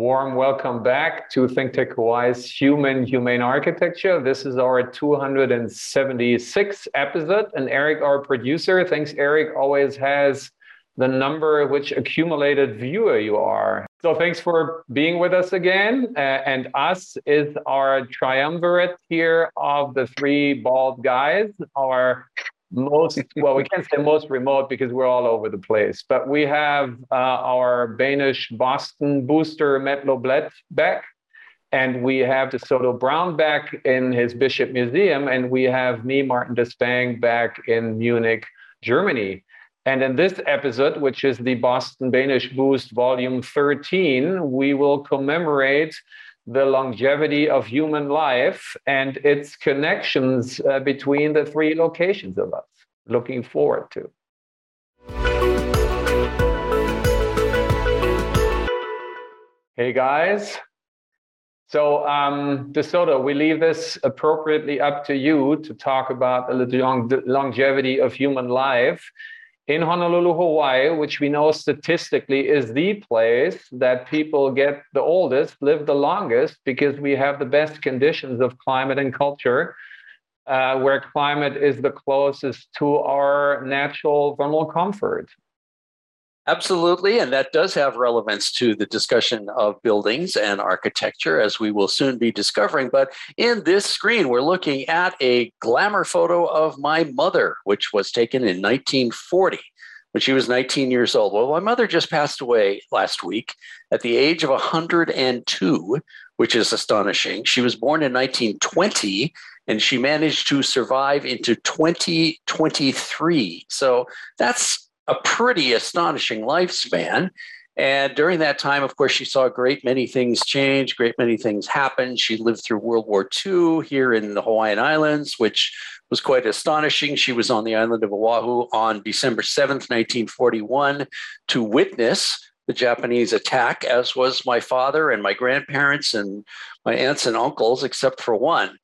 warm welcome back to Think ThinkTech Hawaii's Human Humane Architecture. This is our 276th episode, and Eric, our producer, thanks Eric, always has the number which accumulated viewer you are. So thanks for being with us again. Uh, and us is our triumvirate here of the three bald guys, our most well we can't say most remote because we're all over the place but we have uh, our Behnisch Boston booster Matt Noblett back and we have DeSoto Brown back in his Bishop Museum and we have me Martin Despang back in Munich Germany. And in this episode which is the Boston Behnisch Boost volume 13 we will commemorate the longevity of human life and its connections uh, between the three locations of us. Looking forward to. Hey guys. So, um, DeSoto, we leave this appropriately up to you to talk about the long- longevity of human life in Honolulu, Hawaii, which we know statistically is the place that people get the oldest, live the longest, because we have the best conditions of climate and culture, uh, where climate is the closest to our natural thermal comfort. Absolutely. And that does have relevance to the discussion of buildings and architecture, as we will soon be discovering. But in this screen, we're looking at a glamour photo of my mother, which was taken in 1940 when she was 19 years old. Well, my mother just passed away last week at the age of 102, which is astonishing. She was born in 1920 and she managed to survive into 2023. So that's a pretty astonishing lifespan. And during that time, of course, she saw a great many things change, great many things happen. She lived through World War II here in the Hawaiian Islands, which was quite astonishing. She was on the island of Oahu on December 7th, 1941, to witness the Japanese attack, as was my father and my grandparents and my aunts and uncles, except for one.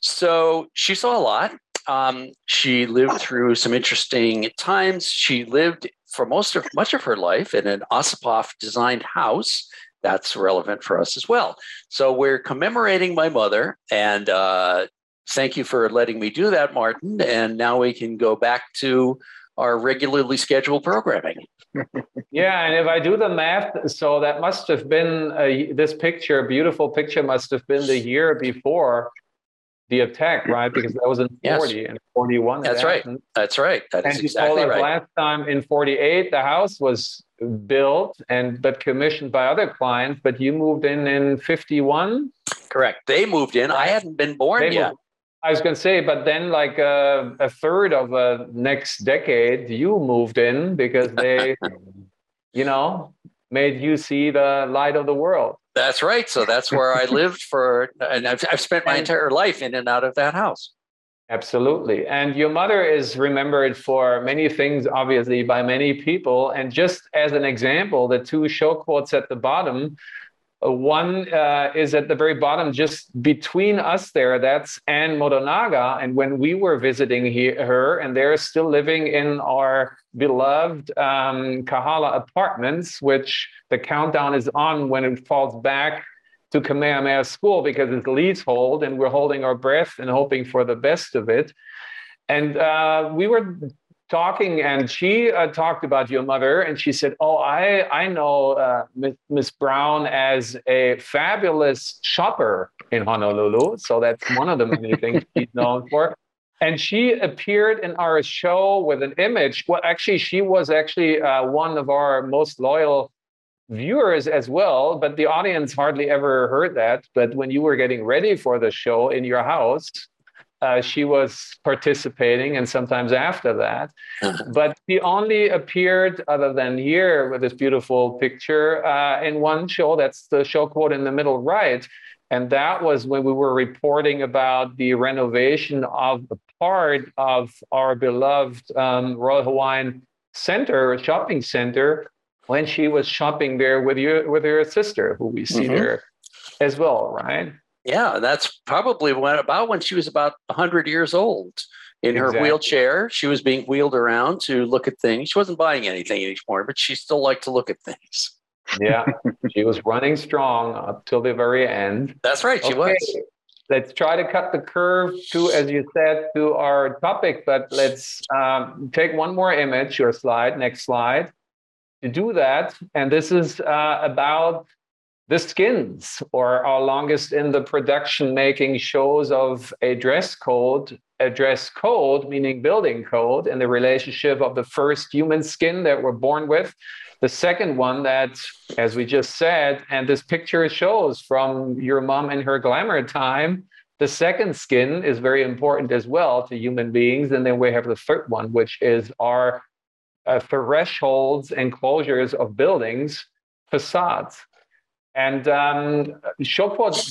So she saw a lot. Um, she lived through some interesting times. She lived for most of much of her life in an Ossipoff designed house. That's relevant for us as well. So we're commemorating my mother, and uh, thank you for letting me do that, Martin. And now we can go back to our regularly scheduled programming. yeah, and if I do the math, so that must have been a, this picture, beautiful picture, must have been the year before the attack, right? Because that was in 40 yes. and 41. That's right. That's right. That and is exactly right. Last time in 48, the house was built and but commissioned by other clients, but you moved in in 51. Correct. They moved in. I hadn't been born they yet. Moved. I was going to say, but then like uh, a third of the next decade, you moved in because they, you know, made you see the light of the world. That's right. So that's where I lived for, and I've, I've spent my entire life in and out of that house. Absolutely. And your mother is remembered for many things, obviously, by many people. And just as an example, the two show quotes at the bottom one uh, is at the very bottom, just between us there. That's Anne Motonaga. And when we were visiting he, her, and they're still living in our beloved um, Kahala apartments, which the countdown is on when it falls back to Kamehameha School because it's leasehold, and we're holding our breath and hoping for the best of it. And uh, we were talking, and she uh, talked about your mother, and she said, "Oh, I I know uh, Miss Brown as a fabulous shopper in Honolulu, so that's one of the many things she's known for." And she appeared in our show with an image. Well, actually, she was actually uh, one of our most loyal viewers as well, but the audience hardly ever heard that. But when you were getting ready for the show in your house, uh, she was participating and sometimes after that. Uh-huh. But she only appeared, other than here with this beautiful picture, uh, in one show. That's the show quote in the middle right. And that was when we were reporting about the renovation of the part of our beloved um, Royal Hawaiian Center, shopping center, when she was shopping there with you with her sister, who we see mm-hmm. there as well, right? Yeah, that's probably when about when she was about 100 years old in her exactly. wheelchair. She was being wheeled around to look at things. She wasn't buying anything anymore, but she still liked to look at things. Yeah, she was running strong up till the very end. That's right, she okay. was. Let's try to cut the curve to, as you said, to our topic, but let's um, take one more image your slide, next slide. To do that, and this is uh, about the skins, or our longest in the production making shows of a dress code, a dress code, meaning building code, and the relationship of the first human skin that we're born with. The second one that, as we just said, and this picture shows from your mom in her glamour time, the second skin is very important as well to human beings. And then we have the third one, which is our uh, thresholds and closures of buildings, facades. And um,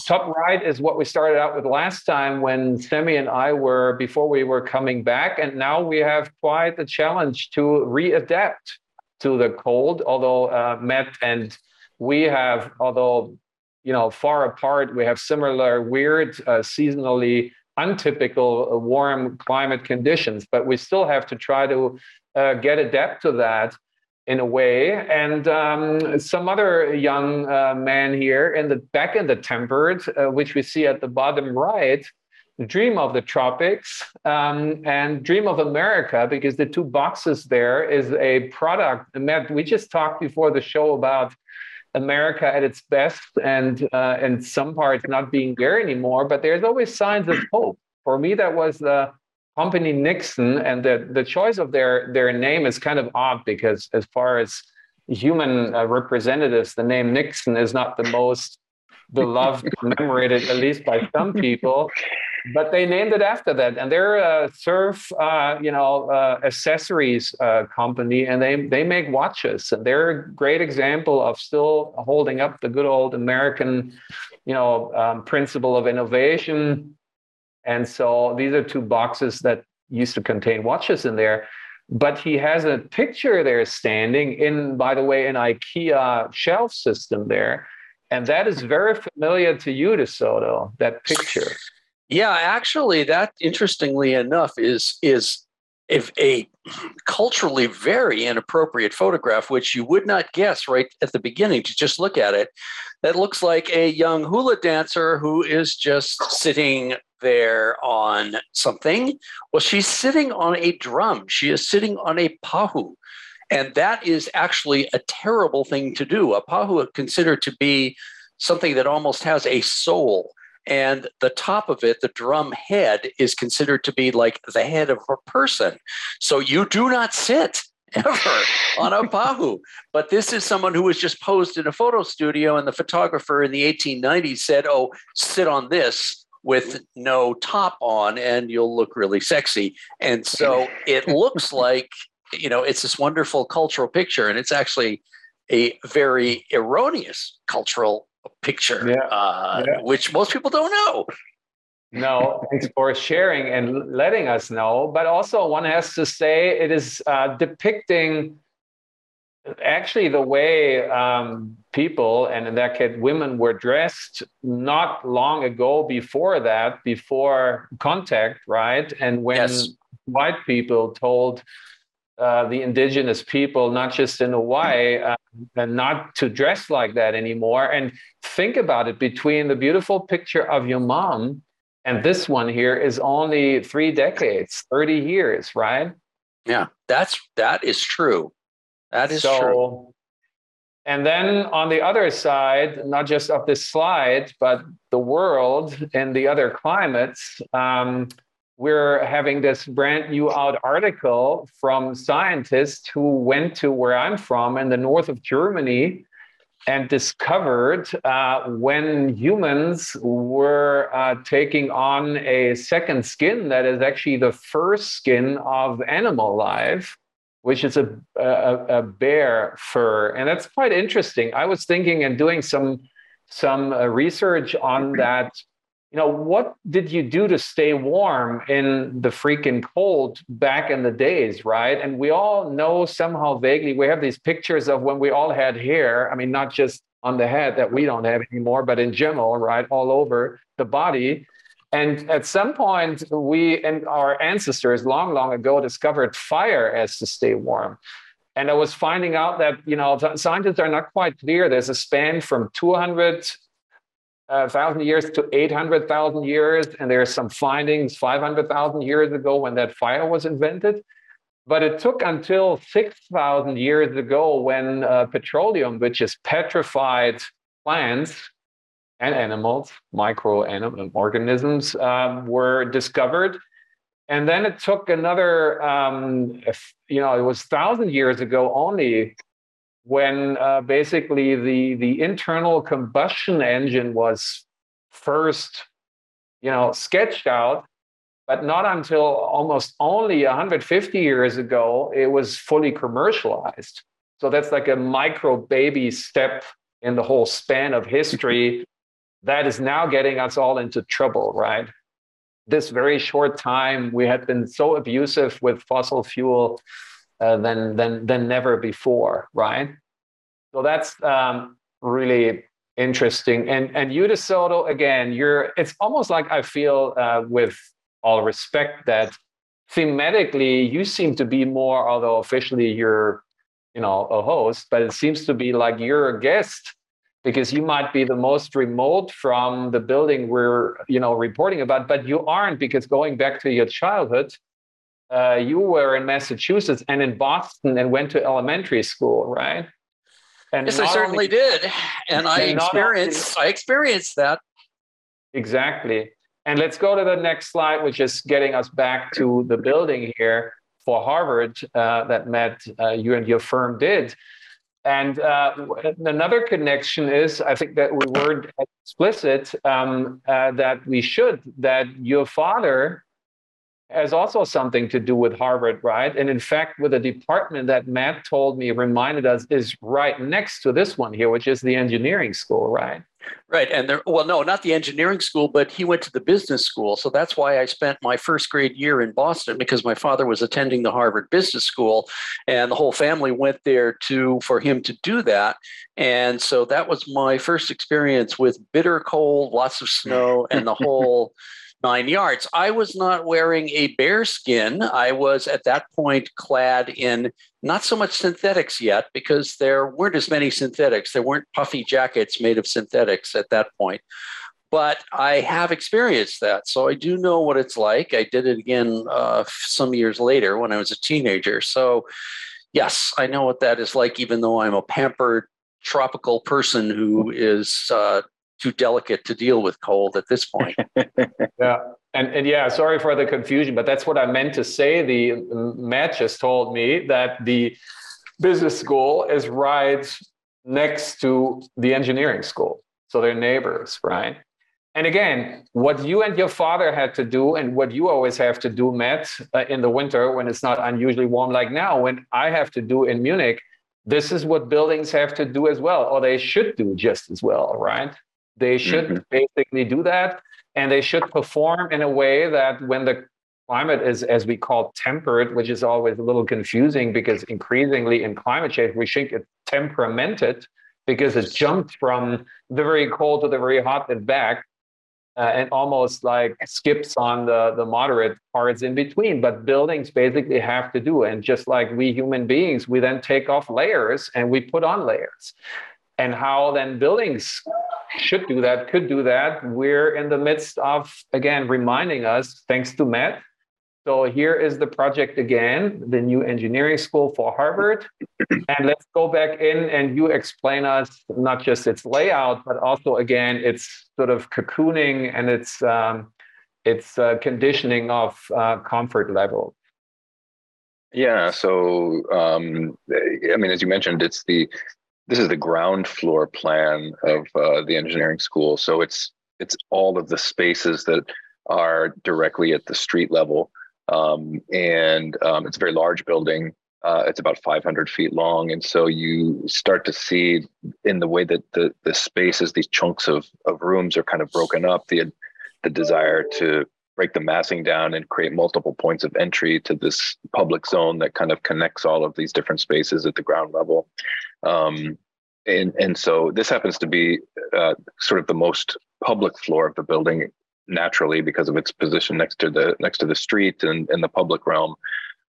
top right is what we started out with last time when Semi and I were, before we were coming back. And now we have quite a challenge to readapt to the cold, although uh, Matt and we have, although, you know, far apart, we have similar weird, uh, seasonally untypical uh, warm climate conditions, but we still have to try to uh, get adapt to that in a way. And um, some other young uh, man here in the back in the temperate, uh, which we see at the bottom right, dream of the tropics um, and dream of America, because the two boxes there is a product. We just talked before the show about America at its best and uh, in some parts not being there anymore, but there's always signs of hope. For me, that was the company Nixon, and the, the choice of their, their name is kind of odd because, as far as human uh, representatives, the name Nixon is not the most beloved, commemorated, at least by some people. But they named it after that, and they're a surf, uh, you know, uh, accessories uh, company, and they they make watches, and they're a great example of still holding up the good old American, you know, um, principle of innovation and so these are two boxes that used to contain watches in there. But he has a picture there standing in, by the way, an IKEA shelf system there. And that is very familiar to you, DeSoto, that picture. Yeah, actually, that interestingly enough is is if a culturally very inappropriate photograph, which you would not guess right at the beginning to just look at it, that looks like a young hula dancer who is just sitting there on something. Well, she's sitting on a drum. She is sitting on a pahu. And that is actually a terrible thing to do. A pahu considered to be something that almost has a soul. And the top of it, the drum head, is considered to be like the head of a person. So you do not sit ever on a pahu. But this is someone who was just posed in a photo studio, and the photographer in the 1890s said, Oh, sit on this with no top on and you'll look really sexy. And so it looks like, you know, it's this wonderful cultural picture and it's actually a very erroneous cultural picture, yeah. Uh, yeah. which most people don't know. No, thanks for sharing and letting us know. But also, one has to say it is uh, depicting actually the way um, people and in that case women were dressed not long ago before that before contact right and when yes. white people told uh, the indigenous people not just in hawaii uh, and not to dress like that anymore. And think about it between the beautiful picture of your mom and this one here is only three decades 30 years right? Yeah that's that is true. That is so, true. And then on the other side, not just of this slide, but the world and the other climates, um, we're having this brand new out article from scientists who went to where I'm from in the north of Germany and discovered uh, when humans were uh, taking on a second skin that is actually the first skin of animal life which is a, a, a, bear fur. And that's quite interesting. I was thinking and doing some, some uh, research on that. You know, what did you do to stay warm in the freaking cold back in the days, right? And we all know somehow vaguely, we have these pictures of when we all had hair. I mean, not just on the head that we don't have anymore, but in general, right? All over the body. And at some point, we and our ancestors long, long ago discovered fire as to stay warm. And I was finding out that you know scientists are not quite clear. There's a span from 200 uh, thousand years to 800,000 years, and there are some findings 500,000 years ago when that fire was invented. But it took until 6,000 years ago when uh, petroleum, which is petrified plants and animals, microorganisms, um, were discovered. And then it took another, um, you know, it was thousand years ago only when uh, basically the the internal combustion engine was first, you know, sketched out, but not until almost only 150 years ago it was fully commercialized. So that's like a micro baby step in the whole span of history that is now getting us all into trouble, right? This very short time, we had been so abusive with fossil fuel uh, than, than, than never before, right? So that's um, really interesting. And, and you, DeSoto, again, you're, it's almost like I feel uh, with all respect that thematically you seem to be more, although officially you're, you know, a host, but it seems to be like you're a guest because you might be the most remote from the building we're you know reporting about but you aren't because going back to your childhood uh, you were in massachusetts and in boston and went to elementary school right? And yes i certainly only, did. And i experienced only, i experienced that. Exactly. And let's go to the next slide which is getting us back to the building here for harvard uh, that matt uh, you and your firm did. And uh, another connection is, I think that we weren't explicit um, uh, that we should, that your father has also something to do with Harvard, right? And in fact, with a department that Matt told me reminded us is right next to this one here, which is the engineering school, right? Right. And there, well, no, not the engineering school, but he went to the business school. So that's why I spent my first grade year in Boston because my father was attending the Harvard Business School and the whole family went there to for him to do that. And so that was my first experience with bitter cold, lots of snow, and the whole nine yards. I was not wearing a bear skin. I was at that point clad in not so much synthetics yet because there weren't as many synthetics. There weren't puffy jackets made of synthetics at that point. But I have experienced that. So I do know what it's like. I did it again uh, some years later when I was a teenager. So, yes, I know what that is like, even though I'm a pampered tropical person who is uh, too delicate to deal with cold at this point. yeah. And, and yeah, sorry for the confusion, but that's what I meant to say. The Matt just told me that the business school is right next to the engineering school. So they're neighbors, right? And again, what you and your father had to do, and what you always have to do, Matt, uh, in the winter when it's not unusually warm like now, when I have to do in Munich, this is what buildings have to do as well, or they should do just as well, right? They should mm-hmm. basically do that. And they should perform in a way that when the climate is, as we call, tempered, which is always a little confusing because increasingly in climate change, we think it's temperamented because it jumped from the very cold to the very hot and back. Uh, and almost like skips on the, the moderate parts in between. But buildings basically have to do. And just like we human beings, we then take off layers and we put on layers. And how then buildings should do that, could do that. We're in the midst of, again, reminding us, thanks to Matt. So here is the project again, the new engineering school for Harvard. And let's go back in and you explain us not just its layout, but also, again, its sort of cocooning and its, um, its uh, conditioning of uh, comfort level. Yeah, so um, I mean, as you mentioned, it's the this is the ground floor plan of uh, the engineering school. So it's it's all of the spaces that are directly at the street level, um, and um, it's a very large building. Uh, it's about 500 feet long, and so you start to see in the way that the the spaces, these chunks of of rooms, are kind of broken up. The the desire to break the massing down and create multiple points of entry to this public zone that kind of connects all of these different spaces at the ground level. Um, and and so this happens to be uh, sort of the most public floor of the building naturally because of its position next to the next to the street and in the public realm.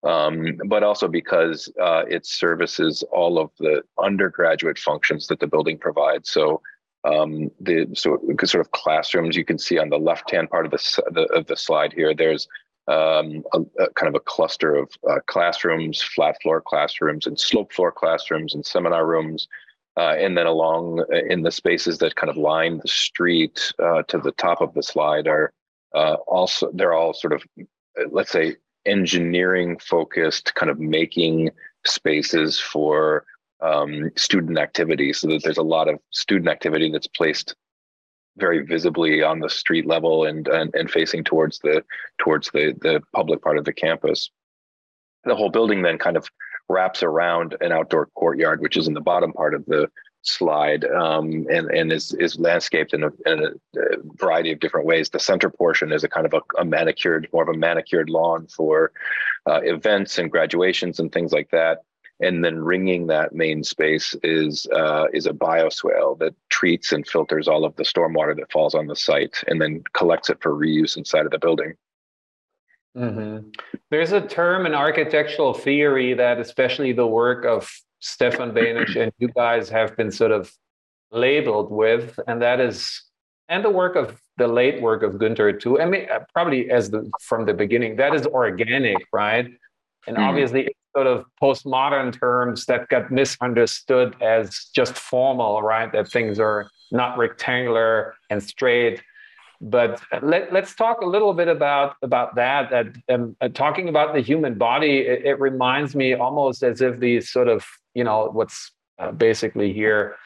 um, but also because uh, it services all of the undergraduate functions that the building provides. So um, the so sort of classrooms you can see on the left hand part of the, the, of the slide here. There's um, a, a, kind of a cluster of uh, classrooms, flat floor classrooms, and slope floor classrooms, and seminar rooms. Uh, and then along uh, in the spaces that kind of line the street uh, to the top of the slide are uh, also they're all sort of let's say engineering focused kind of making spaces for um, student activity so that there's a lot of student activity that's placed very visibly on the street level and, and, and facing towards the towards the, the public part of the campus. The whole building then kind of wraps around an outdoor courtyard, which is in the bottom part of the slide um, and, and is, is landscaped in a, in a, variety of different ways. The center portion is a kind of a, a manicured, more of a manicured lawn for uh, events and graduations and things like that and then ringing that main space is uh, is a bioswale that treats and filters all of the stormwater that falls on the site and then collects it for reuse inside of the building. Mm-hmm. There's a term in architectural theory that, especially the work of Stefan Behnisch and you guys have been sort of labeled with, and that is, and the work of the late work of Günter too. I mean, uh, probably as the from the beginning, that is organic, right? And mm. obviously, sort of postmodern terms that got misunderstood as just formal, right? That things are not rectangular and straight. But let, us talk a little bit about about that. That um, uh, talking about the human body, it, it, reminds me almost as if these sort of you know what's uh, basically here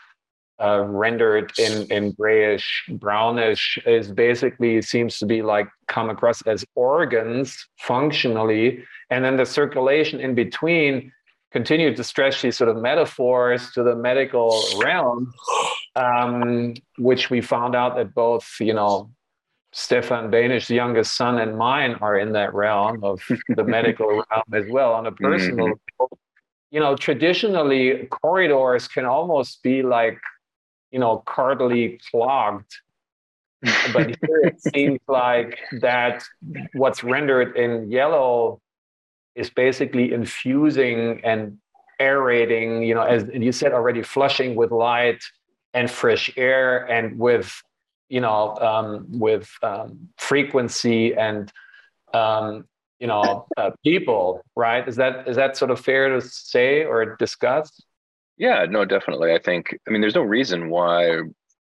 uh, rendered in in grayish brownish is basically seems to be like come across as organs functionally and then the circulation in between continued to stretch these sort of metaphors to the medical realm, um, which we found out that both, you know, Stefan Behnisch's youngest son and mine are in that realm of the medical realm as well on a personal mm-hmm. You know, traditionally corridors can almost be like, you know, cardily clogged but here it seems like that what's rendered in yellow is basically infusing and aerating, you know, as you said already, flushing with light and fresh air and with, you know, um, with um, frequency and, um, you know, uh, people, right? Is that is that sort of fair to say or discuss? Yeah, no, definitely. I think. I mean, there's no reason why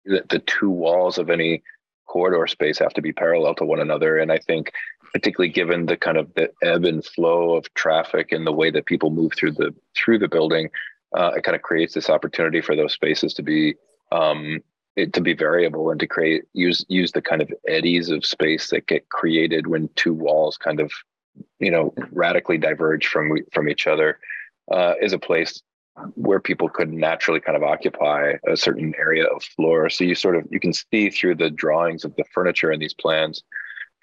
the, the two walls of any corridor space have to be parallel to one another, and I think particularly given the kind of the ebb and flow of traffic and the way that people move through the through the building, uh, it kind of creates this opportunity for those spaces to be um, it, to be variable and to create use use the kind of eddies of space that get created when two walls kind of you know radically diverge from from each other uh, is a place where people could naturally kind of occupy a certain area of floor so you sort of you can see through the drawings of the furniture in these plans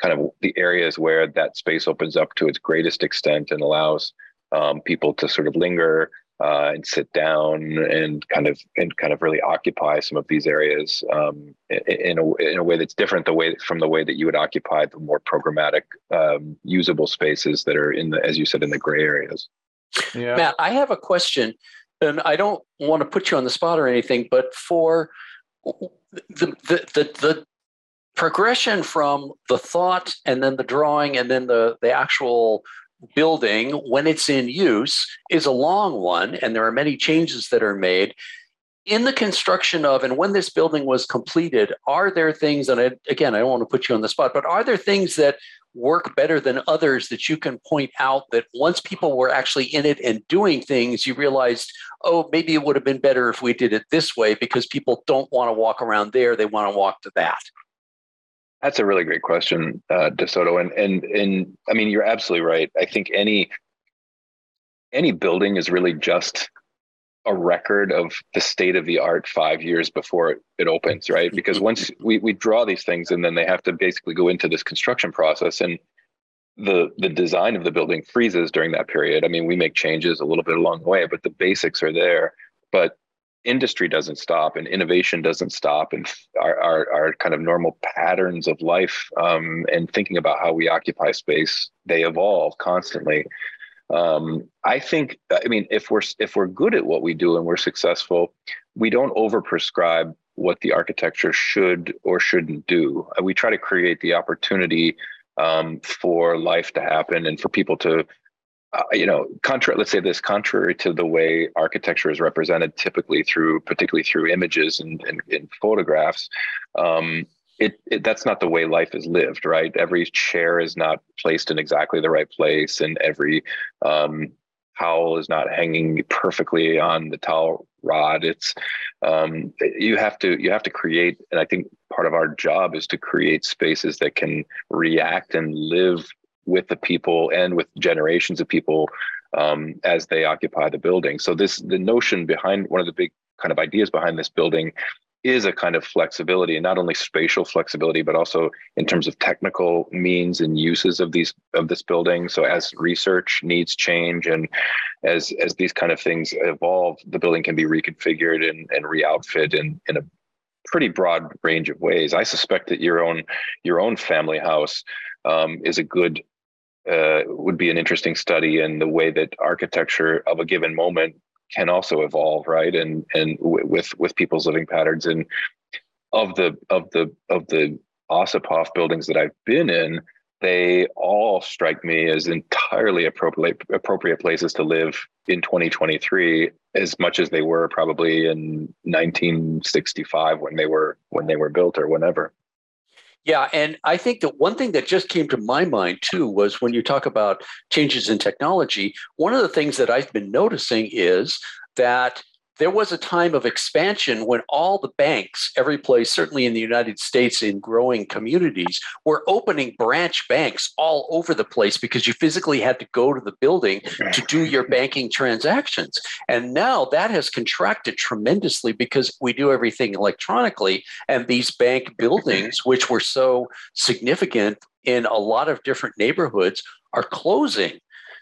kind of the areas where that space opens up to its greatest extent and allows um, people to sort of linger uh, and sit down and kind of and kind of really occupy some of these areas um, in, a, in a way that's different the way from the way that you would occupy the more programmatic um, usable spaces that are in the as you said in the gray areas. Yeah. Matt, I have a question, and I don't want to put you on the spot or anything, but for the the the, the progression from the thought and then the drawing and then the, the actual building when it's in use is a long one and there are many changes that are made in the construction of and when this building was completed are there things and I, again i don't want to put you on the spot but are there things that work better than others that you can point out that once people were actually in it and doing things you realized oh maybe it would have been better if we did it this way because people don't want to walk around there they want to walk to that that's a really great question, uh, DeSoto. And and and I mean, you're absolutely right. I think any any building is really just a record of the state of the art five years before it, it opens, right? Because mm-hmm. once we, we draw these things and then they have to basically go into this construction process and the the design of the building freezes during that period. I mean, we make changes a little bit along the way, but the basics are there. But industry doesn't stop and innovation doesn't stop and our, our, our kind of normal patterns of life um, and thinking about how we occupy space they evolve constantly Um, I think, I mean, if we're if we're good at what we do and we're successful, we don't overprescribe what the architecture should or shouldn't do. Uh, we try to create the opportunity um, for life to happen and for people to uh, you know, contrary, let's say this, contrary to the way architecture is represented typically through, particularly through images and, and, and photographs, um, it, it, that's not the way life is lived, right? Every chair is not placed in exactly the right place, and every um, towel is not hanging perfectly on the towel rod. It's um, you have to you have to create, and I think part of our job is to create spaces that can react and live with the people and with generations of people um, as they occupy the building. So this the notion behind one of the big kind of ideas behind this building is a kind of flexibility and not only spatial flexibility but also in terms of technical means and uses of these of this building. So as research needs change and as as these kind of things evolve the building can be reconfigured and and re-outfit in in a pretty broad range of ways. I suspect that your own your own family house um, is a good uh, would be an interesting study in the way that architecture of a given moment can also evolve, right? And and w- with with people's living patterns and of the of the of the Ossipoff buildings that I've been in, they all strike me as entirely appropriate appropriate places to live in 2023 as much as they were probably in 1965 when they were when they were built or whenever yeah, and I think that one thing that just came to my mind too was when you talk about changes in technology, one of the things that I've been noticing is that there was a time of expansion when all the banks, every place, certainly in the United States, in growing communities, were opening branch banks all over the place because you physically had to go to the building to do your banking transactions. And now that has contracted tremendously because we do everything electronically. And these bank buildings, which were so significant in a lot of different neighborhoods, are closing.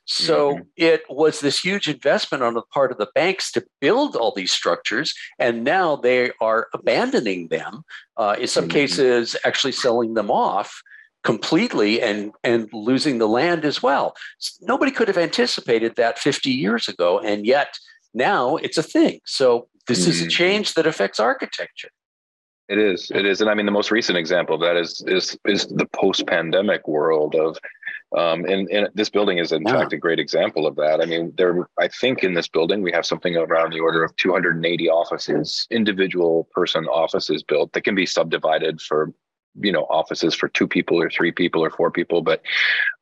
So mm-hmm. it was this huge investment on the part of the banks to build all these structures, and now they are abandoning them. Uh, in some mm-hmm. cases, actually selling them off completely and and losing the land as well. Nobody could have anticipated that 50 years ago, and yet now it's a thing. So this mm-hmm. is a mm-hmm. change that affects architecture. It is. It is, and I mean the most recent example of that is is is the post-pandemic world of um, and, and this building is in wow. fact a great example of that. I mean, there, I think in this building we have something around the order of 280 offices, individual person offices built that can be subdivided for you know offices for two people or three people or four people but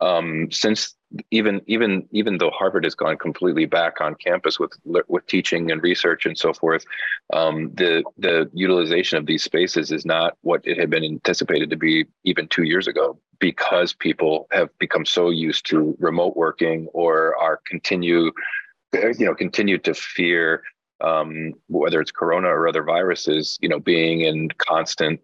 um, since even even even though harvard has gone completely back on campus with with teaching and research and so forth um, the the utilization of these spaces is not what it had been anticipated to be even two years ago because people have become so used to remote working or are continue you know continue to fear um, whether it's corona or other viruses you know being in constant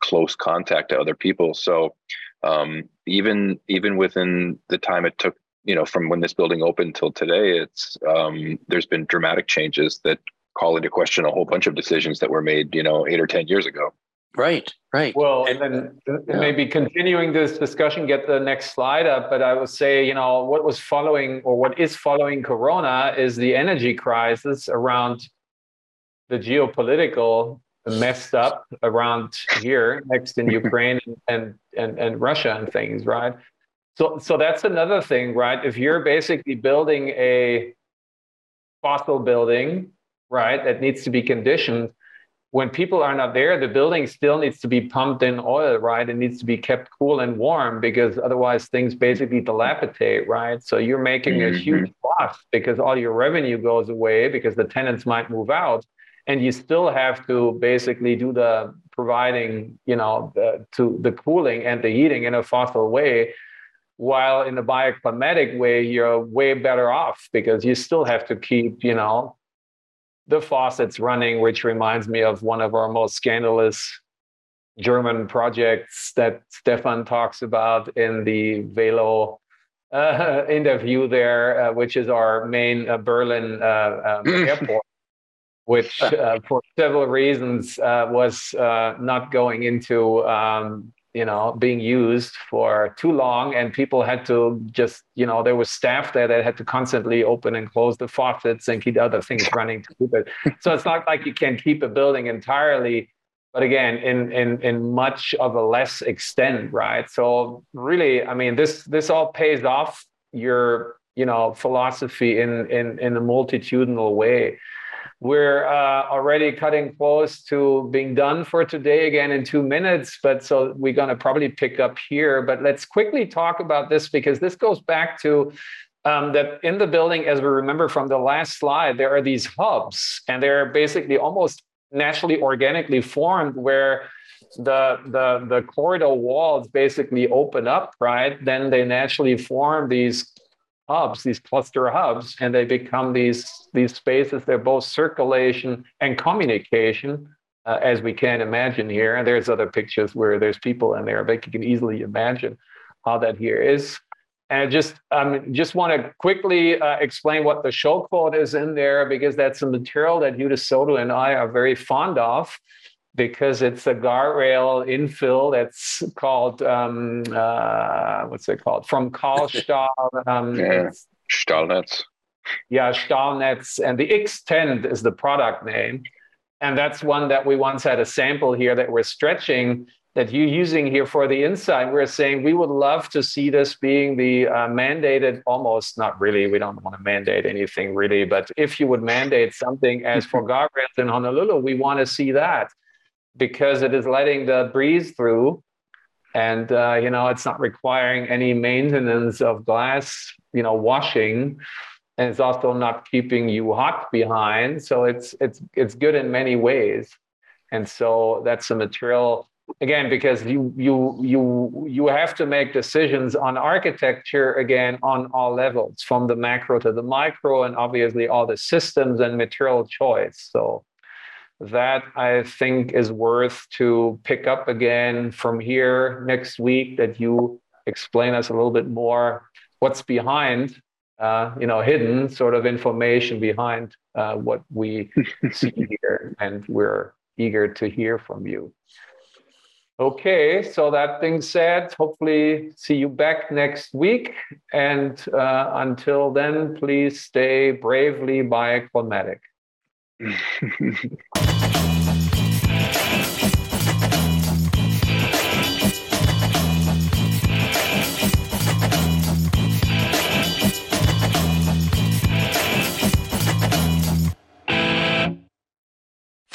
close contact to other people. So um, even even within the time it took, you know, from when this building opened till today, it's um, there's been dramatic changes that call into question a whole bunch of decisions that were made, you know, eight or ten years ago. Right, right. Well, and then uh, yeah. maybe continuing this discussion, get the next slide up. But I would say, you know, what was following or what is following Corona is the energy crisis around the geopolitical messed up around here next in Ukraine and, and, and Russia and things, right? So, so that's another thing, right? If you're basically building a fossil building, right, that needs to be conditioned, when people are not there, the building still needs to be pumped in oil, right? It needs to be kept cool and warm because otherwise things basically dilapidate, right? So you're making mm-hmm. a huge loss because all your revenue goes away because the tenants might move out and you still have to basically do the providing you know the, to the cooling and the heating in a fossil way while in a bioclimatic way you're way better off because you still have to keep you know the faucets running which reminds me of one of our most scandalous german projects that stefan talks about in the velo uh, interview there uh, which is our main uh, berlin uh, um, airport which uh, for several reasons uh, was uh, not going into um, you know, being used for too long, and people had to just, you know, there was staff there that had to constantly open and close the faucets and keep other things running to keep it. So it's not like you can keep a building entirely, but again, in in in much of a less extent, right? So really, I mean, this this all pays off your you know philosophy in in in a multitudinal way. We're uh, already cutting close to being done for today again in two minutes, but so we're going to probably pick up here. But let's quickly talk about this because this goes back to um, that in the building, as we remember from the last slide, there are these hubs, and they're basically almost naturally organically formed where the the the corridor walls basically open up, right? Then they naturally form these hubs, these cluster hubs, and they become these, these spaces. They're both circulation and communication, uh, as we can imagine here. And there's other pictures where there's people in there, but you can easily imagine how that here is. And I just um, just want to quickly uh, explain what the show quote is in there because that's a material that you DeSoto and I are very fond of because it's a guardrail infill that's called um, uh, what's it called from Carl Stahl. Um, yeah, Stahlnetz. Yeah, Stahlnetz, and the X-TEND is the product name, and that's one that we once had a sample here that we're stretching that you're using here for the inside. We're saying we would love to see this being the uh, mandated, almost not really. We don't want to mandate anything really, but if you would mandate something as for guardrails in Honolulu, we want to see that because it is letting the breeze through and uh, you know it's not requiring any maintenance of glass you know washing. And it's also not keeping you hot behind. So it's it's it's good in many ways. And so that's a material again because you you you you have to make decisions on architecture again on all levels from the macro to the micro and obviously all the systems and material choice. So that I think is worth to pick up again from here next week that you explain us a little bit more what's behind uh, you know hidden sort of information behind uh, what we see here and we're eager to hear from you. Okay so that being said hopefully see you back next week. And uh, until then please stay bravely bioclimatic